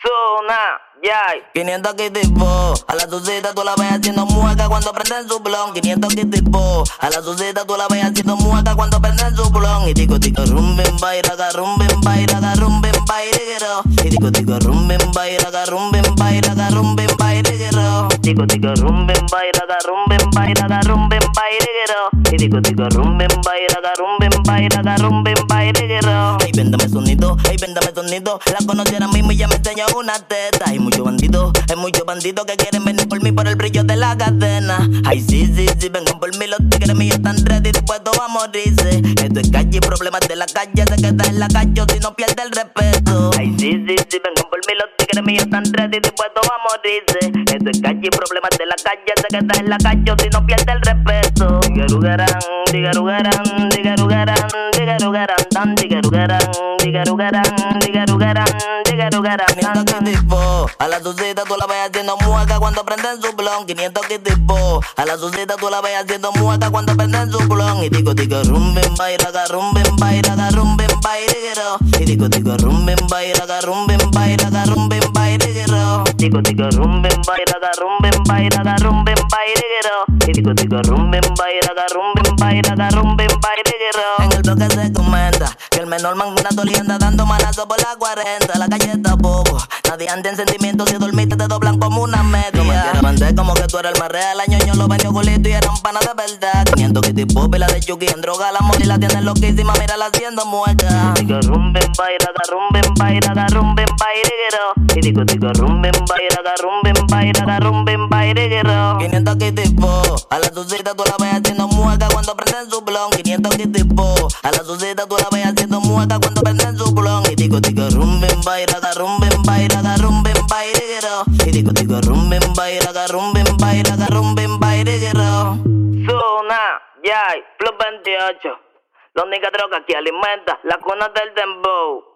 Zona, yay. 500 tipo, a la sucita tú la ves haciendo mueca cuando prenden su blon. 500 tipo, a la sucita tú la ves haciendo mueca cuando prenden su blon. Y tico tico rumben baira, rumben baira, rumben baira, Y tico tico rumben baira, rumben baira, rumben baira, Tico tico rumben baira, rumben baira, rumben baira, Y tico tico rumben rumben baira, rumben baira. Ay, véndame sonido, ay, véndame sonido. La conociera mismo y ya me enseñó una teta. Hay muchos bandidos, hay muchos bandidos que quieren venir por mí por el brillo de la cadena. Ay, sí, sí, sí, vengan por mí, los tigres míos están ready, dispuestos a morirse. Esto es calle, problemas de la calle, se queda en la calle si no pierde el respeto. Ay, sí, sí, sí, vengan por mí, los tigres míos están ready, dispuestos a morirse. Esto es calle, problemas de la calle, se queda en la calle si no pierde el respeto. Digarugarán, digarugarán, digarugarán, A la sucita tú la ves haciendo mueca cuando prenden su blon. 500 que tipo. A la sucita tú la ves haciendo mueca cuando prenden su blon. Y tico tico rumben baila, rumben baila, rumben baila. Y tico tico rumben baila, rumben baila, rumben baila. Tico tico rumben baila, rumben baila, rumben baila. Y tico tico rumben baila, rumben baila, rumben baila. En el bloque se comenta que el menor mangunato le anda dando manazo por la 40. La calle está bobo. Nadie anda en sentimientos si dormiste te doblan como una media. No me como que tú eres el más real. La ñoño lo vendió culito y eran panas de verdad. 500 kitty pop y la de Chucky en droga. La moli la tiene loquísima, mira la haciendo mueca. Rumben, baila, rumben, baila, rumben, baila, digo, digo rumben, baila, rumben, baila, rumben, baila, 500 kitty pop, a la sucita tú la ves haciendo mueca cuando prenden su blon. 500 kitty pop, a la sucita tú la ves haciendo mueca cuando prenden su blon. Y digo, digo rumben, baila, rumben, baila, rumben, baila, Y digo, digo rumben, baila, rumben, baila, rumben, baila, Zona, yay, plus 28. La única droga que alimenta la cuna del dembow.